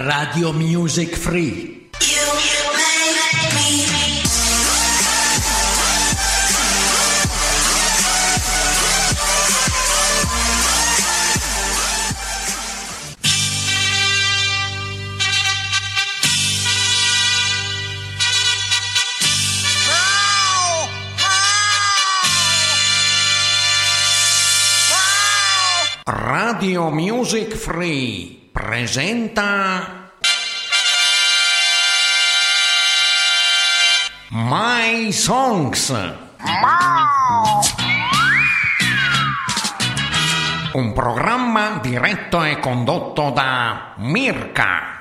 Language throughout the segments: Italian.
Radio Music Free. Radio Music Free presenta My Songs. Un programma diretto e condotto da Mirka.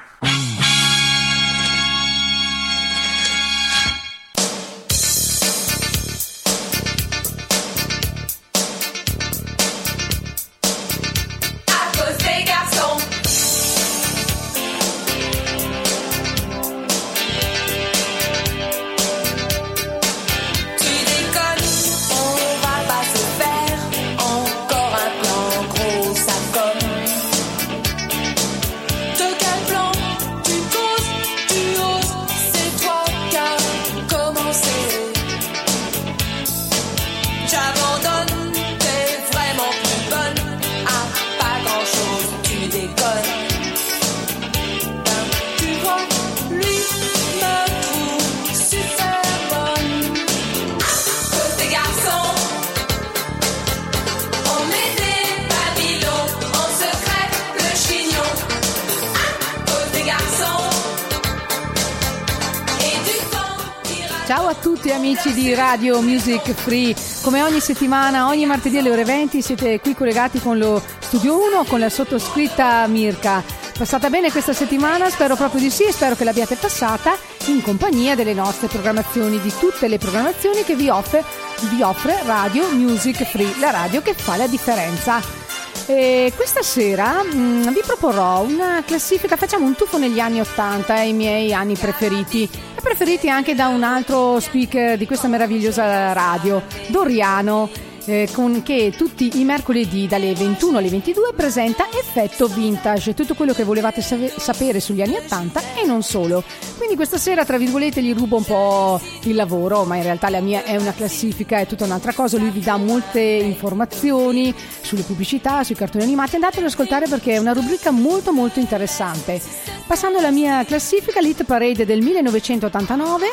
Ciao a tutti amici di Radio Music Free, come ogni settimana, ogni martedì alle ore 20 siete qui collegati con lo Studio 1 con la sottoscritta Mirka. Passata bene questa settimana? Spero proprio di sì e spero che l'abbiate passata in compagnia delle nostre programmazioni, di tutte le programmazioni che vi offre, vi offre Radio Music Free, la radio che fa la differenza. E questa sera mm, vi proporrò una classifica, facciamo un tuffo negli anni 80, i miei anni preferiti, e preferiti anche da un altro speaker di questa meravigliosa radio, Doriano, eh, con, che tutti i mercoledì dalle 21 alle 22 presenta Effetto Vintage, tutto quello che volevate sapere sugli anni 80 e non solo. Quindi questa sera, tra virgolette, gli rubo un po' il lavoro, ma in realtà la mia è una classifica, è tutta un'altra cosa. Lui vi dà molte informazioni sulle pubblicità, sui cartoni animati. Andatelo ad ascoltare perché è una rubrica molto molto interessante. Passando alla mia classifica, l'Hit Parade del 1989,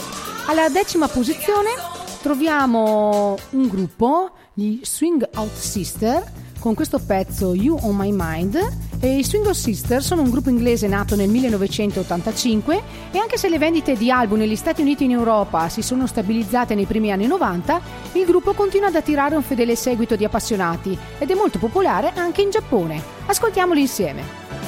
alla decima posizione troviamo un gruppo, gli Swing Out Sister, con questo pezzo You On My Mind e i Swing Out Sister sono un gruppo inglese nato nel 1985 e anche se le vendite di album negli Stati Uniti e in Europa si sono stabilizzate nei primi anni 90, il gruppo continua ad attirare un fedele seguito di appassionati ed è molto popolare anche in Giappone. Ascoltiamoli insieme.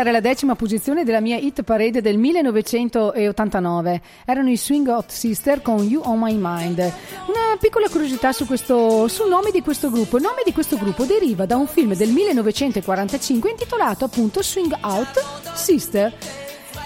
Era la decima posizione della mia hit parade del 1989. Erano i Swing Hot Sister con You On My Mind. Una piccola curiosità su questo, sul nome di questo gruppo. Il nome di questo gruppo deriva da un film del 1945 intitolato appunto Swing Out Sister.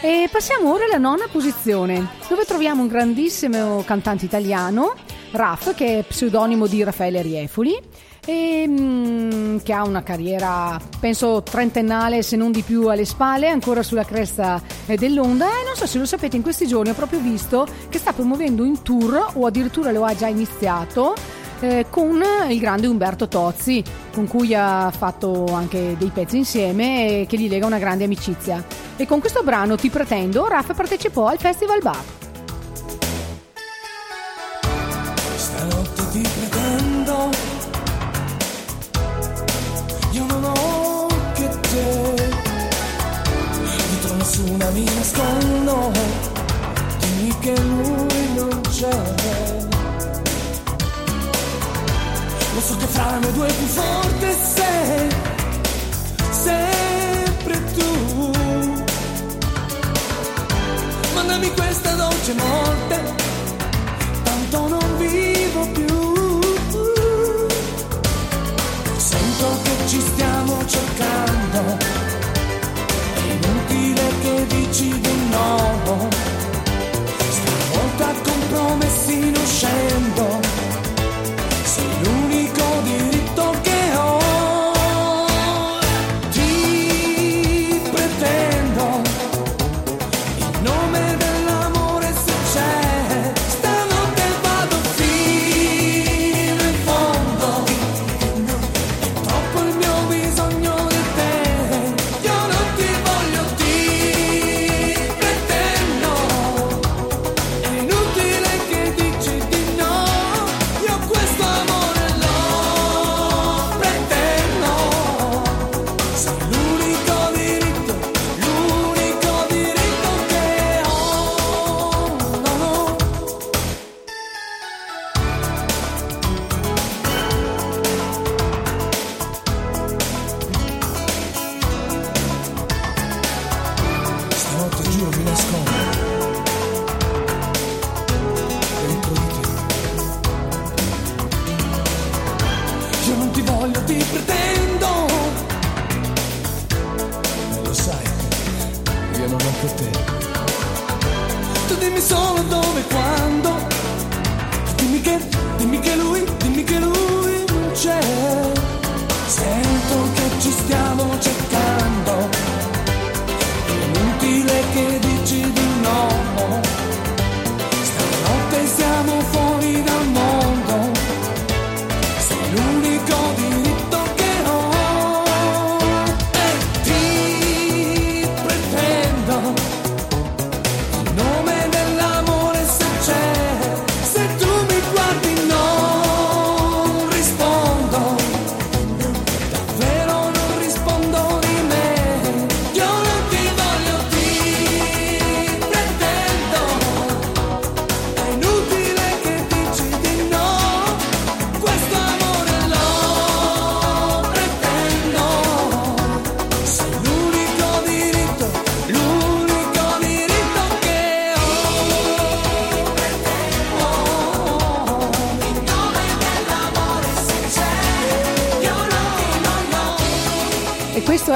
E passiamo ora alla nona posizione, dove troviamo un grandissimo cantante italiano, Raff, che è pseudonimo di Raffaele Riefoli e, mm, che ha una carriera penso trentennale se non di più alle spalle ancora sulla cresta eh, dell'onda. E non so se lo sapete in questi giorni ho proprio visto che sta promuovendo un tour o addirittura lo ha già iniziato eh, con il grande Umberto Tozzi con cui ha fatto anche dei pezzi insieme e che gli lega una grande amicizia. E con questo brano Ti pretendo Raff partecipò al Festival Bar mi nascondo, dimmi che lui non c'è. Lo so che fra noi due più forte sei, sempre tu. Mandami questa dolce morte no. Stavolta con promessi non scendo, sei l'unico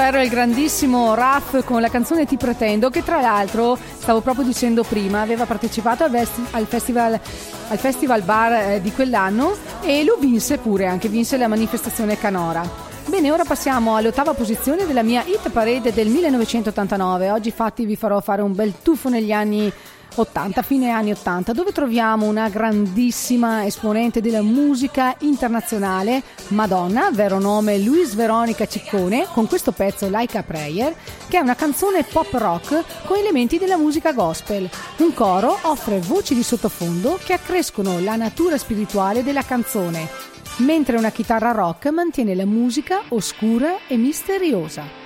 era il grandissimo Raff con la canzone Ti pretendo, che tra l'altro, stavo proprio dicendo prima, aveva partecipato al, vesti- al festival, al festival bar eh, di quell'anno e lo vinse pure, anche vinse la manifestazione Canora. Bene, ora passiamo all'ottava posizione della mia hit parade del 1989. Oggi infatti vi farò fare un bel tuffo negli anni 80, fine anni 80, dove troviamo una grandissima esponente della musica internazionale, Madonna, vero nome Luis Veronica Ciccone, con questo pezzo Like a Prayer, che è una canzone pop rock con elementi della musica gospel. Un coro offre voci di sottofondo che accrescono la natura spirituale della canzone, mentre una chitarra rock mantiene la musica oscura e misteriosa.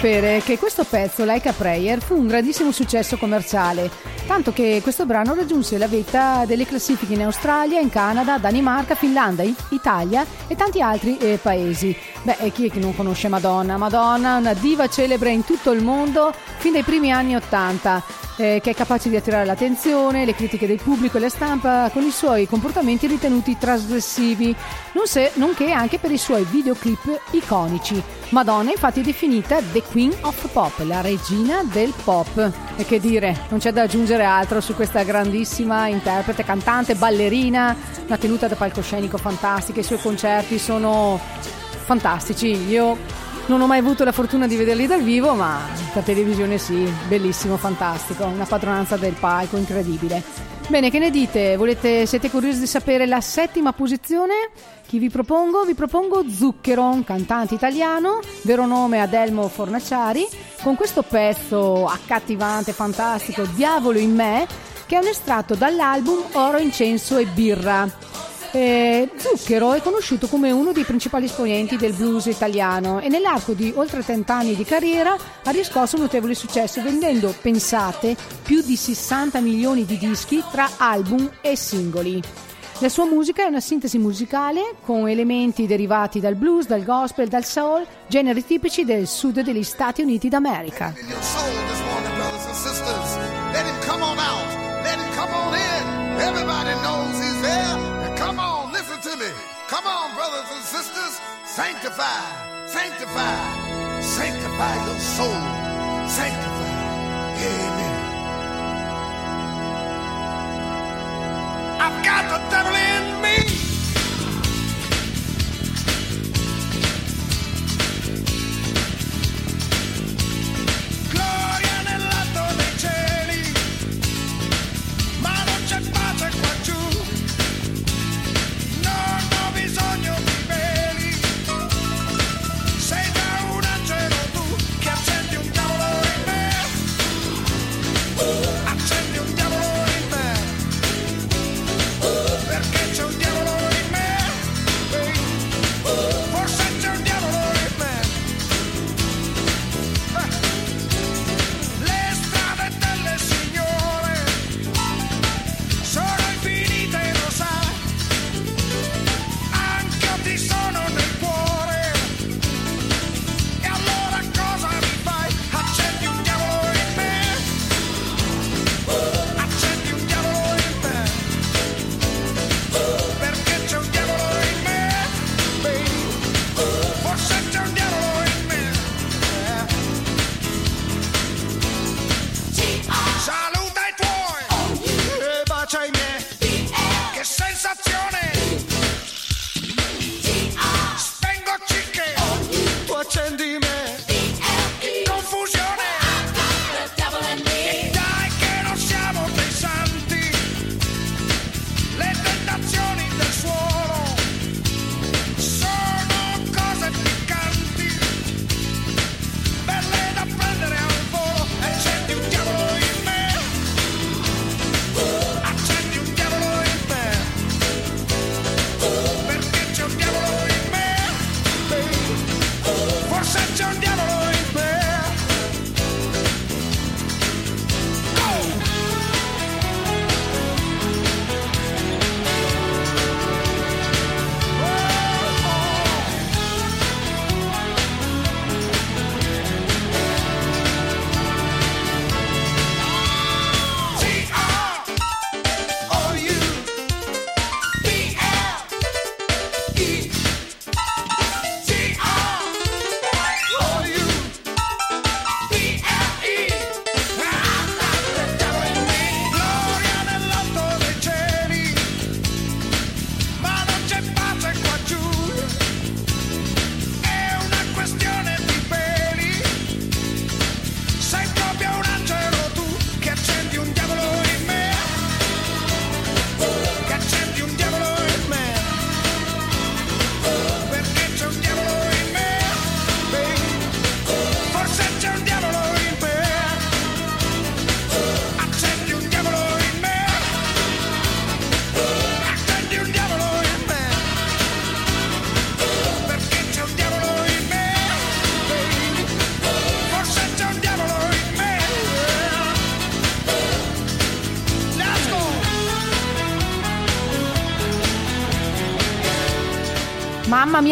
Sapere che questo pezzo, Like a Prayer, fu un grandissimo successo commerciale, tanto che questo brano raggiunse la vetta delle classifiche in Australia, in Canada, Danimarca, Finlandia, Italia e tanti altri eh, paesi. Beh, chi è che non conosce Madonna? Madonna, una diva celebre in tutto il mondo fin dai primi anni Ottanta, eh, che è capace di attirare l'attenzione, le critiche del pubblico e la stampa con i suoi comportamenti ritenuti trasgressivi, non se- nonché anche per i suoi videoclip iconici. Madonna infatti è definita The Queen of Pop, la regina del pop. E che dire, non c'è da aggiungere altro su questa grandissima interprete, cantante, ballerina, una tenuta da palcoscenico fantastica, i suoi concerti sono fantastici. Io non ho mai avuto la fortuna di vederli dal vivo, ma per televisione sì, bellissimo, fantastico, una padronanza del palco incredibile. Bene, che ne dite? Volete, siete curiosi di sapere la settima posizione? Chi vi propongo? Vi propongo Zucchero, un cantante italiano, vero nome Adelmo Fornaciari, con questo pezzo accattivante, fantastico, Diavolo in me, che è un estratto dall'album Oro, Incenso e Birra. Eh, Zucchero è conosciuto come uno dei principali esponenti del blues italiano e nell'arco di oltre 30 anni di carriera ha riscosso un notevole successo vendendo, pensate, più di 60 milioni di dischi tra album e singoli. La sua musica è una sintesi musicale con elementi derivati dal blues, dal gospel, dal soul, generi tipici del sud degli Stati Uniti d'America. Sanctify, sanctify, sanctify your soul. Sanctify. Amen. I've got the devil in me.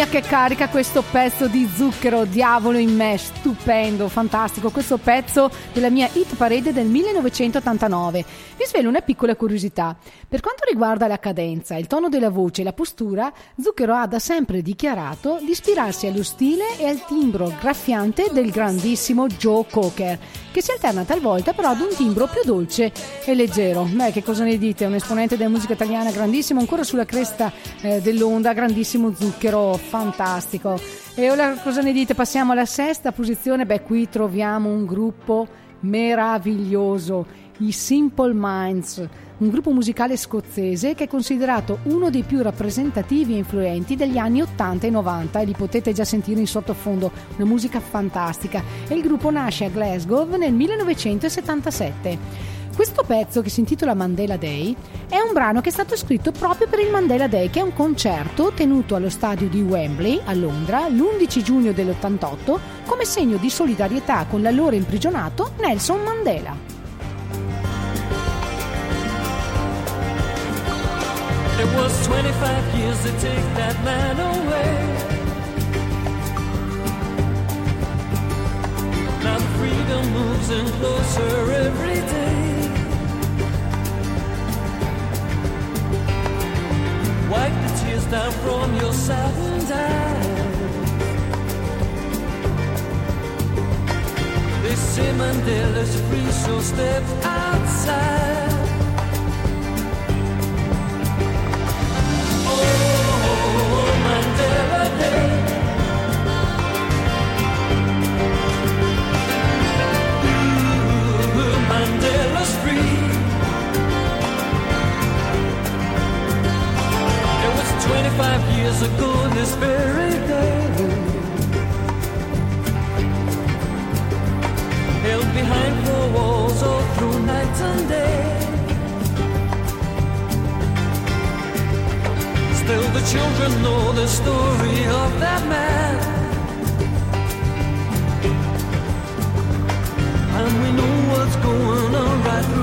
Che carica questo pezzo di zucchero, diavolo in me, stupendo, fantastico, questo pezzo della mia hit parade del 1989. Vi svelo una piccola curiosità. Riguarda la cadenza, il tono della voce e la postura, Zucchero ha da sempre dichiarato di ispirarsi allo stile e al timbro graffiante del grandissimo Joe Cocker, che si alterna talvolta però ad un timbro più dolce e leggero. Beh, che cosa ne dite? Un esponente della musica italiana grandissimo, ancora sulla cresta eh, dell'onda, grandissimo Zucchero, fantastico. E ora cosa ne dite? Passiamo alla sesta posizione. Beh, qui troviamo un gruppo meraviglioso, i Simple Minds, un gruppo musicale scozzese che è considerato uno dei più rappresentativi e influenti degli anni 80 e 90 e li potete già sentire in sottofondo, una musica fantastica. E il gruppo nasce a Glasgow nel 1977. Questo pezzo, che si intitola Mandela Day, è un brano che è stato scritto proprio per il Mandela Day, che è un concerto tenuto allo stadio di Wembley a Londra l'11 giugno dell'88 come segno di solidarietà con l'allora imprigionato Nelson Mandela. Was 25 years to take that man away. Now the freedom moves in closer every day. Wipe the tears down from your saddened eyes. They say Mandela's free, so step outside. Behind four walls all through night and day. Still the children know the story of that man. And we know what's going on right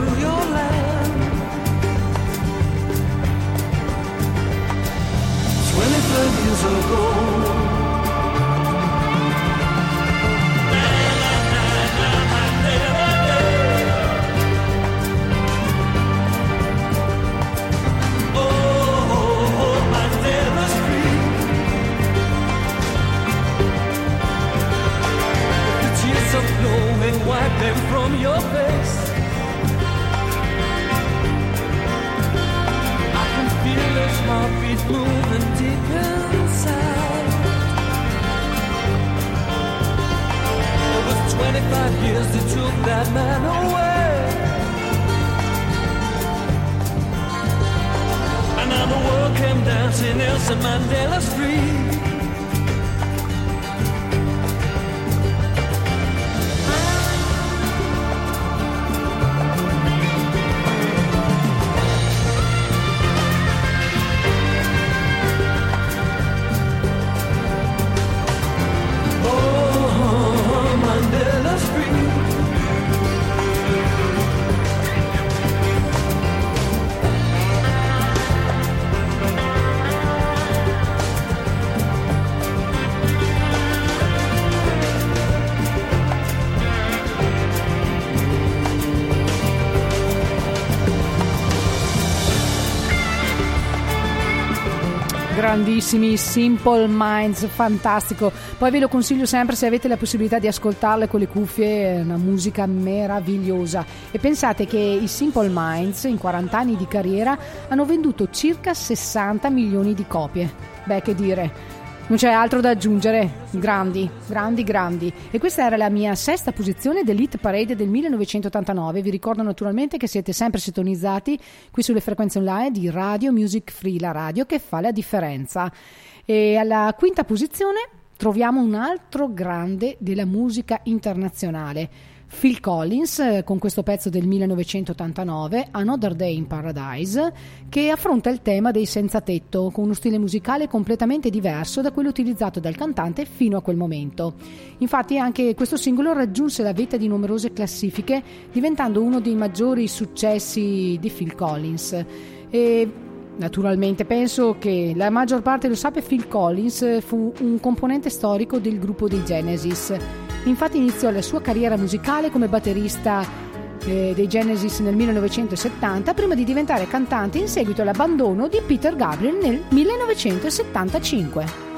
Grandissimi Simple Minds, fantastico. Poi ve lo consiglio sempre se avete la possibilità di ascoltarle con le cuffie, è una musica meravigliosa. E pensate che i Simple Minds in 40 anni di carriera hanno venduto circa 60 milioni di copie. Beh, che dire. Non c'è altro da aggiungere, grandi, grandi, grandi. E questa era la mia sesta posizione dell'Hit Parade del 1989. Vi ricordo naturalmente che siete sempre sintonizzati qui sulle frequenze online di Radio Music Free, la radio che fa la differenza. E alla quinta posizione troviamo un altro grande della musica internazionale. Phil Collins eh, con questo pezzo del 1989, Another Day in Paradise, che affronta il tema dei senza tetto con uno stile musicale completamente diverso da quello utilizzato dal cantante fino a quel momento. Infatti anche questo singolo raggiunse la vetta di numerose classifiche, diventando uno dei maggiori successi di Phil Collins. E Naturalmente penso che la maggior parte lo sappia Phil Collins fu un componente storico del gruppo dei Genesis. Infatti iniziò la sua carriera musicale come batterista eh, dei Genesis nel 1970 prima di diventare cantante in seguito all'abbandono di Peter Gabriel nel 1975.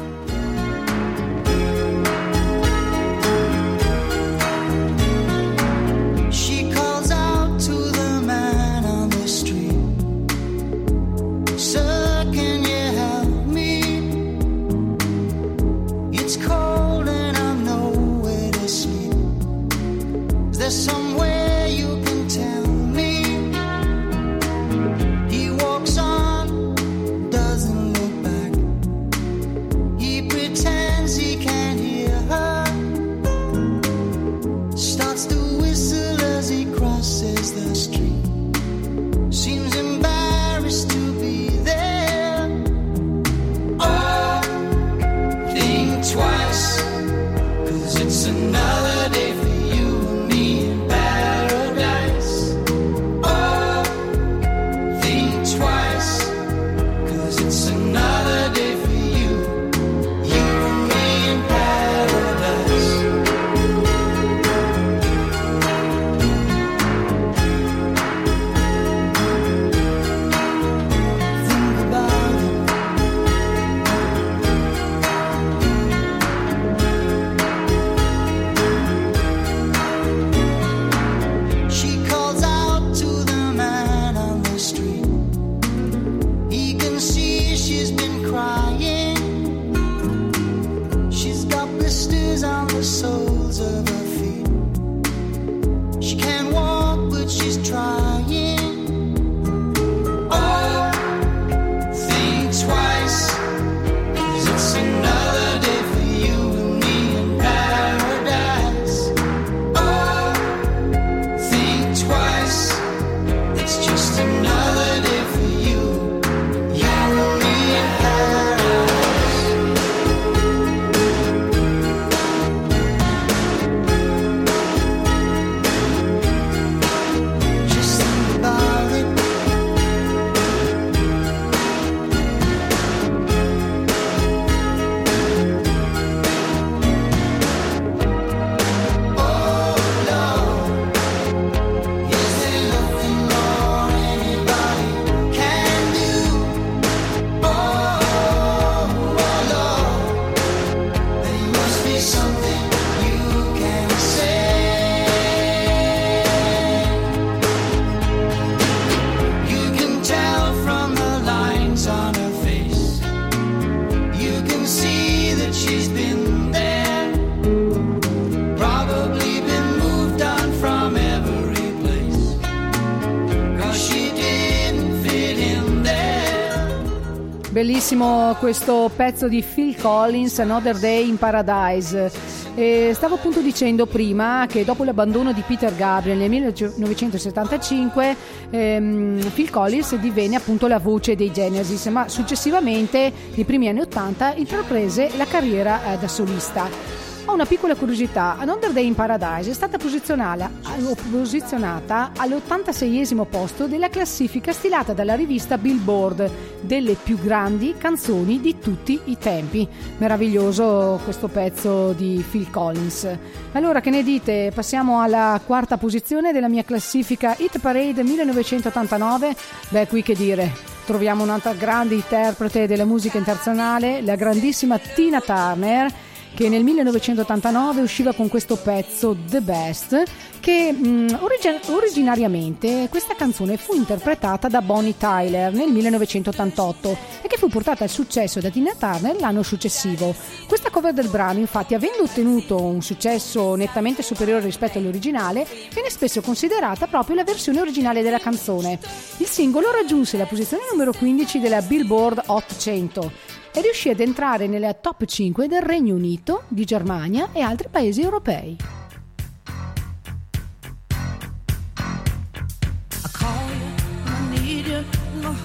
there's Bellissimo questo pezzo di Phil Collins, Another Day in Paradise. E stavo appunto dicendo prima che dopo l'abbandono di Peter Gabriel nel 1975 ehm, Phil Collins divenne appunto la voce dei Genesis, ma successivamente, nei primi anni 80, intraprese la carriera eh, da solista. Una piccola curiosità, Another Day in Paradise è stata posizionata, posizionata all'86esimo posto della classifica stilata dalla rivista Billboard delle più grandi canzoni di tutti i tempi. Meraviglioso questo pezzo di Phil Collins. Allora, che ne dite? Passiamo alla quarta posizione della mia classifica Hit Parade 1989. Beh, qui che dire. Troviamo un'altra grande interprete della musica internazionale, la grandissima Tina Turner che nel 1989 usciva con questo pezzo The Best che mh, origi- originariamente questa canzone fu interpretata da Bonnie Tyler nel 1988 e che fu portata al successo da Tina Turner l'anno successivo. Questa cover del brano infatti avendo ottenuto un successo nettamente superiore rispetto all'originale viene spesso considerata proprio la versione originale della canzone. Il singolo raggiunse la posizione numero 15 della Billboard Hot 100 e riuscì ad entrare nella top 5 del Regno Unito, di Germania e altri paesi europei. I call you, I need you, my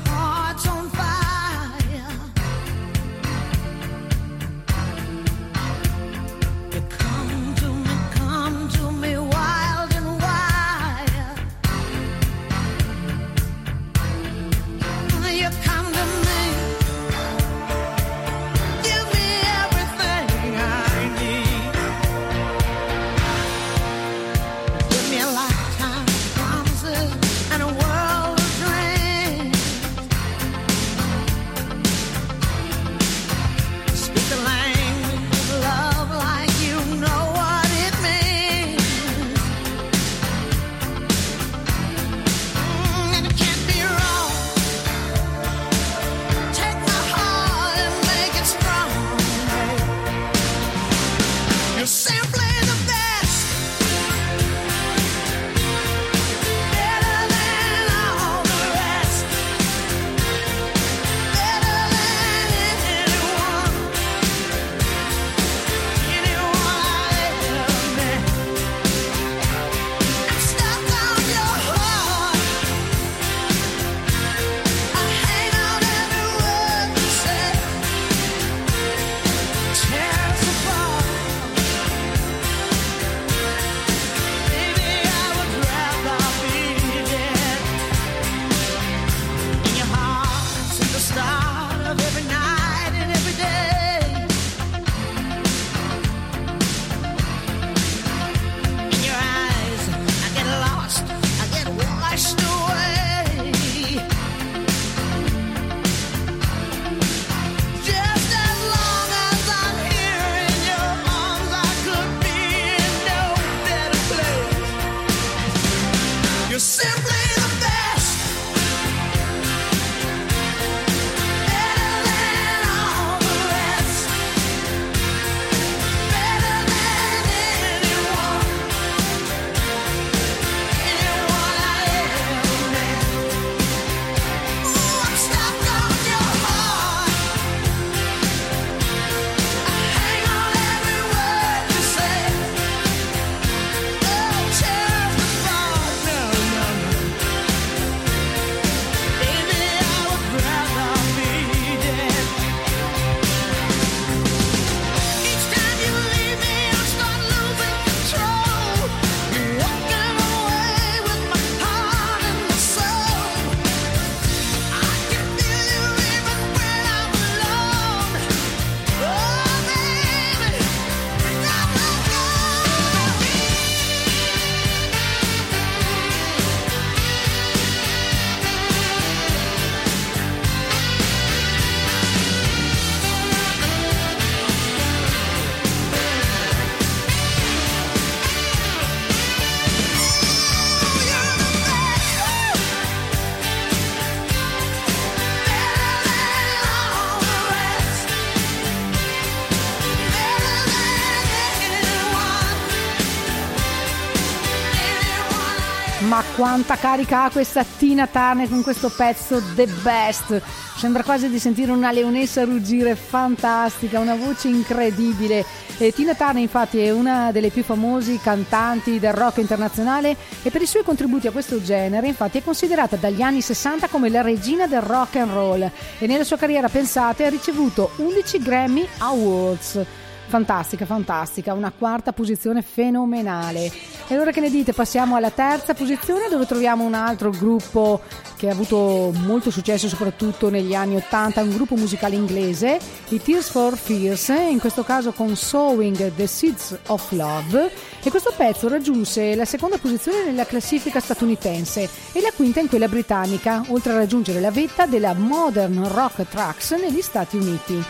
quanta carica ha questa Tina Turner con questo pezzo The Best. Sembra quasi di sentire una leonessa ruggire fantastica, una voce incredibile. E Tina Turner infatti è una delle più famosi cantanti del rock internazionale e per i suoi contributi a questo genere infatti è considerata dagli anni 60 come la regina del rock and roll e nella sua carriera pensate ha ricevuto 11 Grammy Awards. Fantastica, fantastica, una quarta posizione fenomenale. E allora che ne dite? Passiamo alla terza posizione dove troviamo un altro gruppo che ha avuto molto successo soprattutto negli anni 80, un gruppo musicale inglese, i Tears for Fears, in questo caso con Sowing the Seeds of Love e questo pezzo raggiunse la seconda posizione nella classifica statunitense e la quinta in quella britannica, oltre a raggiungere la vetta della Modern Rock Tracks negli Stati Uniti.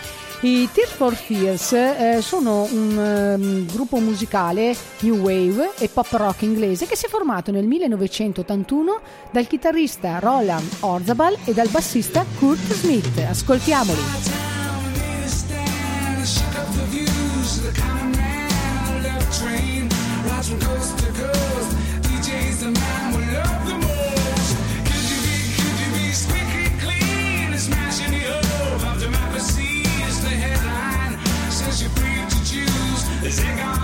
I Tears for Fears eh, sono un ehm, gruppo musicale new wave e pop rock inglese che si è formato nel 1981 dal chitarrista Roland Orzabal e dal bassista Kurt Smith. Ascoltiamoli. Sing it?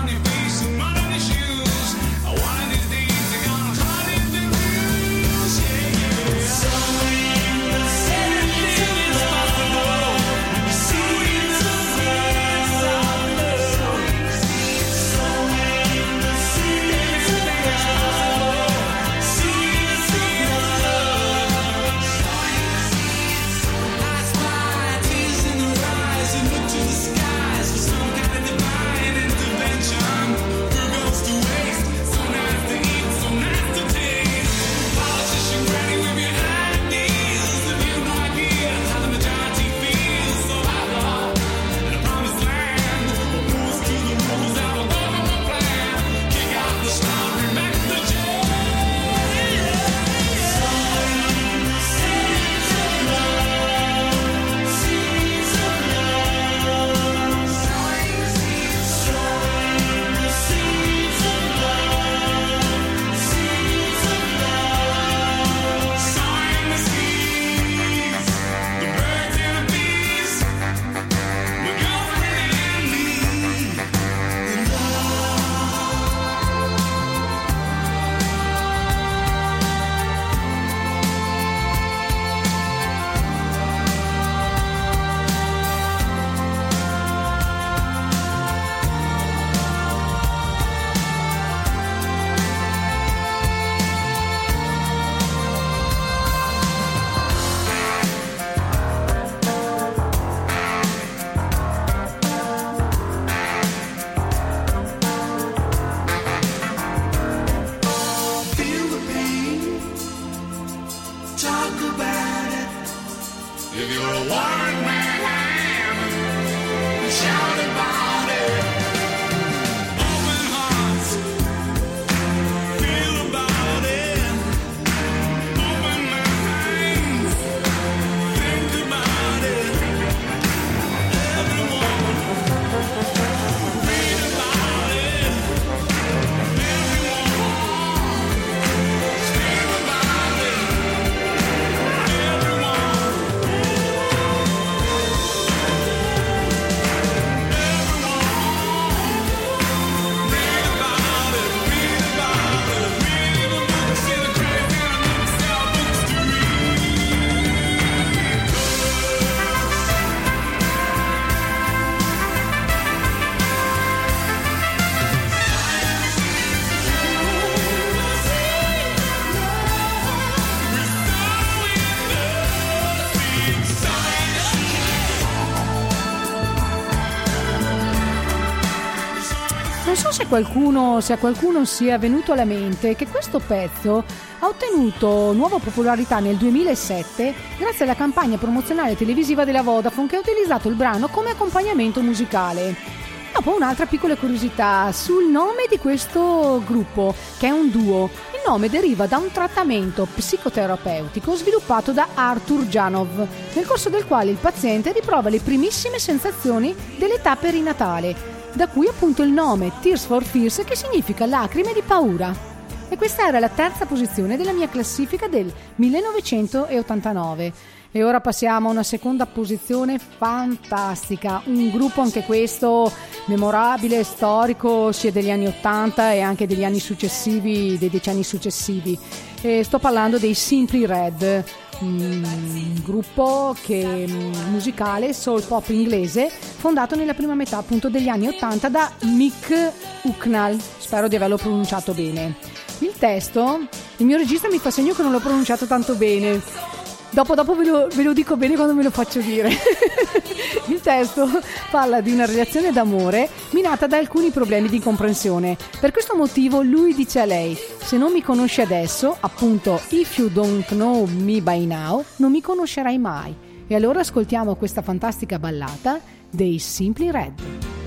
Qualcuno, se a qualcuno sia venuto alla mente che questo pezzo ha ottenuto nuova popolarità nel 2007 grazie alla campagna promozionale televisiva della Vodafone che ha utilizzato il brano come accompagnamento musicale. Dopo un'altra piccola curiosità sul nome di questo gruppo, che è un duo. Il nome deriva da un trattamento psicoterapeutico sviluppato da Arthur Janov, nel corso del quale il paziente riprova le primissime sensazioni dell'età perinatale, da cui appunto il nome Tears for Fears che significa lacrime di paura. e questa era la terza posizione della mia classifica del 1989. E ora passiamo a una seconda posizione fantastica, un gruppo anche questo memorabile, storico sia degli anni 80 e anche degli anni successivi, dei decenni successivi. E sto parlando dei Simply Red, un gruppo che, mm, musicale soul pop inglese fondato nella prima metà appunto degli anni 80 da Mick Hucknall, spero di averlo pronunciato bene. Il testo, il mio regista mi fa segno che non l'ho pronunciato tanto bene. Dopo, dopo ve, lo, ve lo dico bene quando me lo faccio dire. Il testo parla di una relazione d'amore minata da alcuni problemi di comprensione. Per questo motivo lui dice a lei: Se non mi conosci adesso, appunto, if you don't know me by now, non mi conoscerai mai. E allora ascoltiamo questa fantastica ballata dei Simply Red.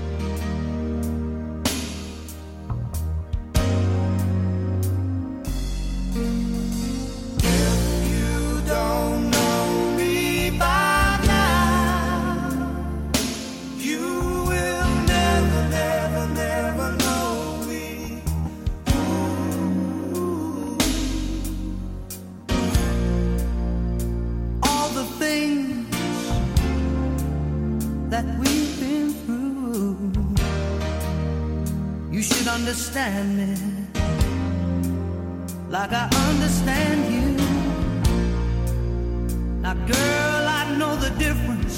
That we've been through, you should understand me like I understand you. Now, girl, I know the difference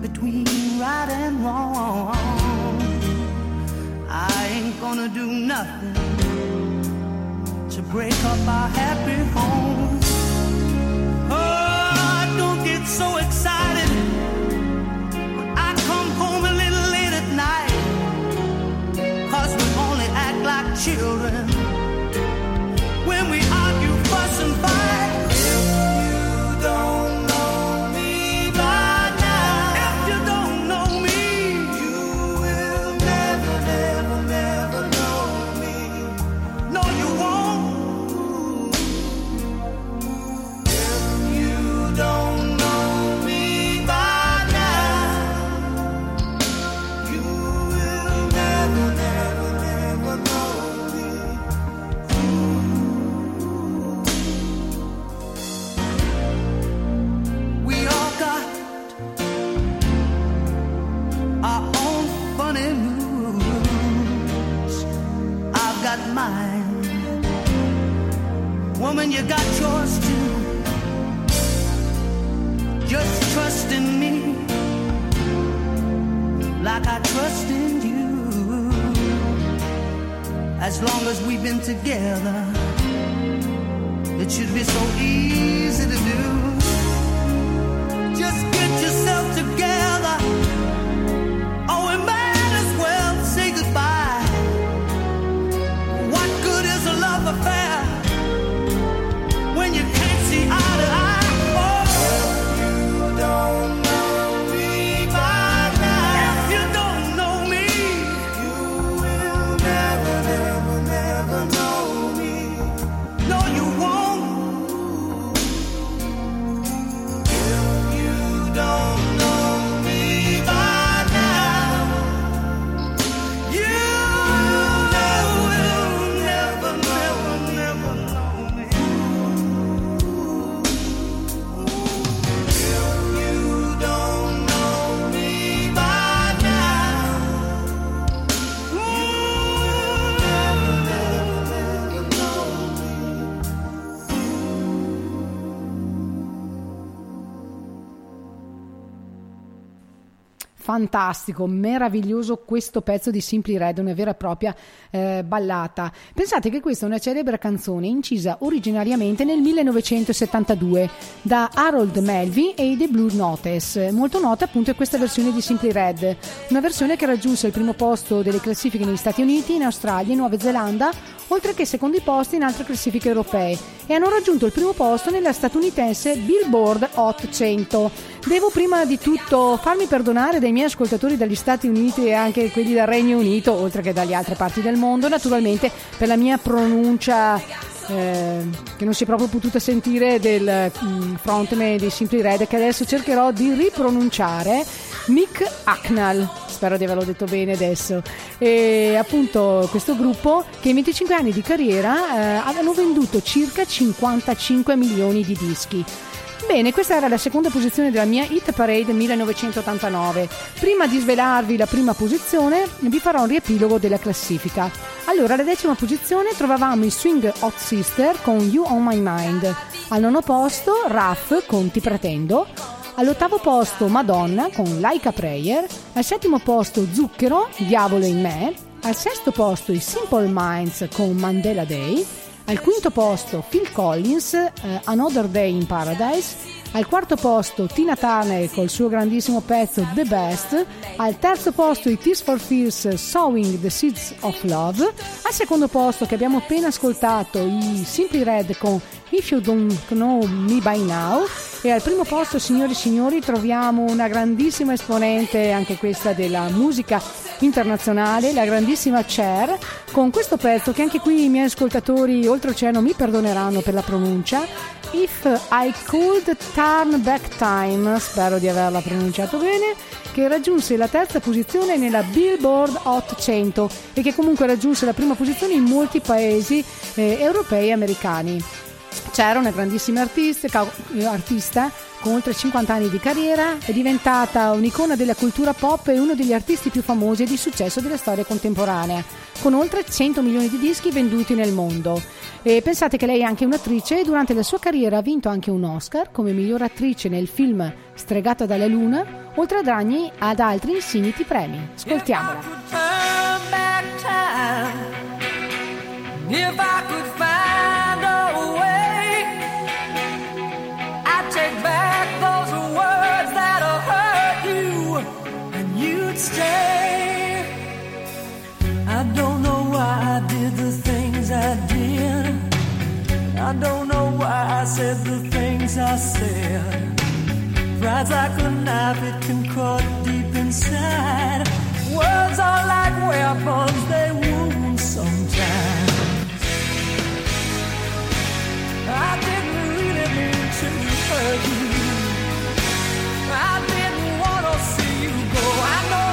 between right and wrong. I ain't gonna do nothing to break up our happy home. Oh, don't get so excited children You got yours too. Just trust in me like I trust in you. As long as we've been together, it should be so easy to do. Fantastico, meraviglioso questo pezzo di Simply Red, una vera e propria eh, ballata. Pensate che questa è una celebre canzone incisa originariamente nel 1972 da Harold Melvin e The Blue Notes. Molto nota appunto è questa versione di Simply Red, una versione che raggiunse il primo posto delle classifiche negli Stati Uniti, in Australia e Nuova Zelanda, oltre che secondi posti in altre classifiche europee e hanno raggiunto il primo posto nella statunitense Billboard Hot 100. Devo prima di tutto farmi perdonare dai miei ascoltatori dagli Stati Uniti e anche quelli del Regno Unito, oltre che dalle altre parti del mondo, naturalmente per la mia pronuncia eh, che non si è proprio potuta sentire del mm, frontman di Simply Red che adesso cercherò di ripronunciare Mick Hacknall. Spero di averlo detto bene adesso. E appunto questo gruppo che in 25 anni di carriera eh, avevano venduto circa 55 milioni di dischi. Bene, questa era la seconda posizione della mia Hit Parade 1989. Prima di svelarvi la prima posizione, vi farò un riepilogo della classifica. Allora, alla decima posizione trovavamo i Swing Hot Sister con You On My Mind. Al nono posto, Raff con Ti Pretendo. All'ottavo posto, Madonna con Like a Prayer. Al settimo posto, Zucchero, Diavolo in me. Al sesto posto, i Simple Minds con Mandela Day. Al quinto posto Phil Collins, eh, Another Day in Paradise. Al quarto posto Tina Turner col suo grandissimo pezzo The Best. Al terzo posto i Tears for Fears Sowing the Seeds of Love. Al secondo posto che abbiamo appena ascoltato i Simply Red con If You Don't Know Me By Now. E al primo posto, signori e signori, troviamo una grandissima esponente, anche questa della musica internazionale, la grandissima Cher, con questo pezzo che anche qui i miei ascoltatori oltreoceano mi perdoneranno per la pronuncia. If I Could Turn Back Time, spero di averla pronunciato bene, che raggiunse la terza posizione nella Billboard Hot 100 e che comunque raggiunse la prima posizione in molti paesi eh, europei e americani. C'era una grandissima artista, eh, artista con oltre 50 anni di carriera, è diventata un'icona della cultura pop e uno degli artisti più famosi e di successo della storia contemporanea, con oltre 100 milioni di dischi venduti nel mondo. E pensate che lei è anche un'attrice e durante la sua carriera ha vinto anche un Oscar come miglior attrice nel film Stregata dalla Luna, oltre ad, ogni, ad altri insigniti premi. Ascoltiamola. I don't know why I said the things I said. Pride's like a knife, it can cut deep inside. Words are like weapons, they wound sometimes. I didn't really mean to hurt you. I didn't want to see you go. I know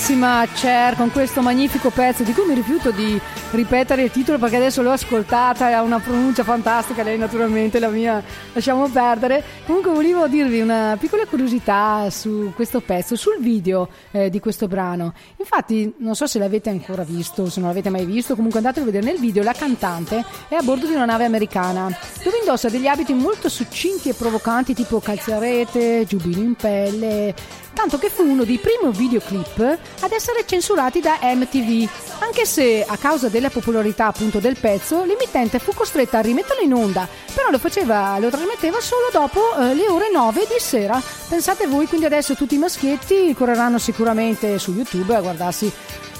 Grandissima Cher con questo magnifico pezzo di cui mi rifiuto di ripetere il titolo perché adesso l'ho ascoltata e ha una pronuncia fantastica, lei naturalmente la mia lasciamo perdere. Comunque volevo dirvi una piccola curiosità su questo pezzo, sul video eh, di questo brano. Infatti non so se l'avete ancora visto, se non l'avete mai visto, comunque andate a vedere nel video la cantante è a bordo di una nave americana dove indossa degli abiti molto succinti e provocanti tipo calzarete, giubbino in pelle tanto che fu uno dei primi videoclip ad essere censurati da MTV, anche se a causa della popolarità appunto del pezzo l'emittente fu costretta a rimetterlo in onda, però lo faceva, lo trasmetteva solo dopo eh, le ore 9 di sera. Pensate voi, quindi adesso tutti i maschietti correranno sicuramente su YouTube a guardarsi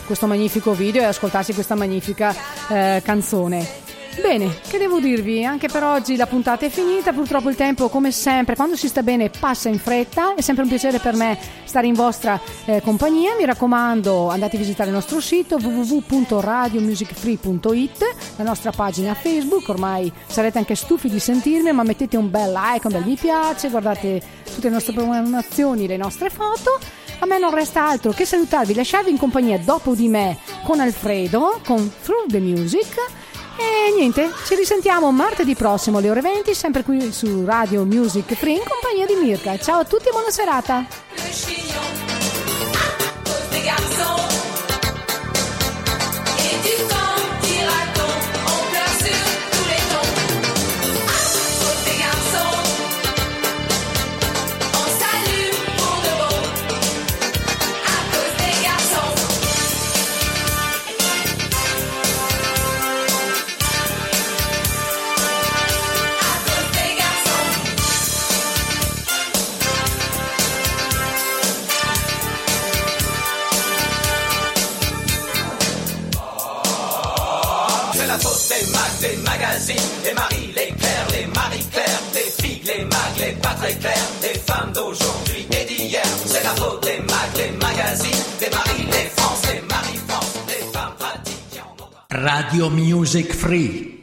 questo magnifico video e ascoltarsi questa magnifica eh, canzone. Bene, che devo dirvi? Anche per oggi la puntata è finita, purtroppo il tempo come sempre quando si sta bene passa in fretta, è sempre un piacere per me stare in vostra eh, compagnia, mi raccomando andate a visitare il nostro sito www.radiomusicfree.it, la nostra pagina Facebook, ormai sarete anche stufi di sentirmi ma mettete un bel like, un bel mi piace, guardate tutte le nostre programmazioni, le nostre foto. A me non resta altro che salutarvi, lasciarvi in compagnia dopo di me con Alfredo, con Through the Music. E niente, ci risentiamo martedì prossimo alle ore 20, sempre qui su Radio Music Free in compagnia di Mirka. Ciao a tutti e buona serata. D'aujourd'hui et d'hier. C'est la faute des mags, des magazines, des maris, France, les marie-France, des femmes pratiques qui en ont Radio Music Free.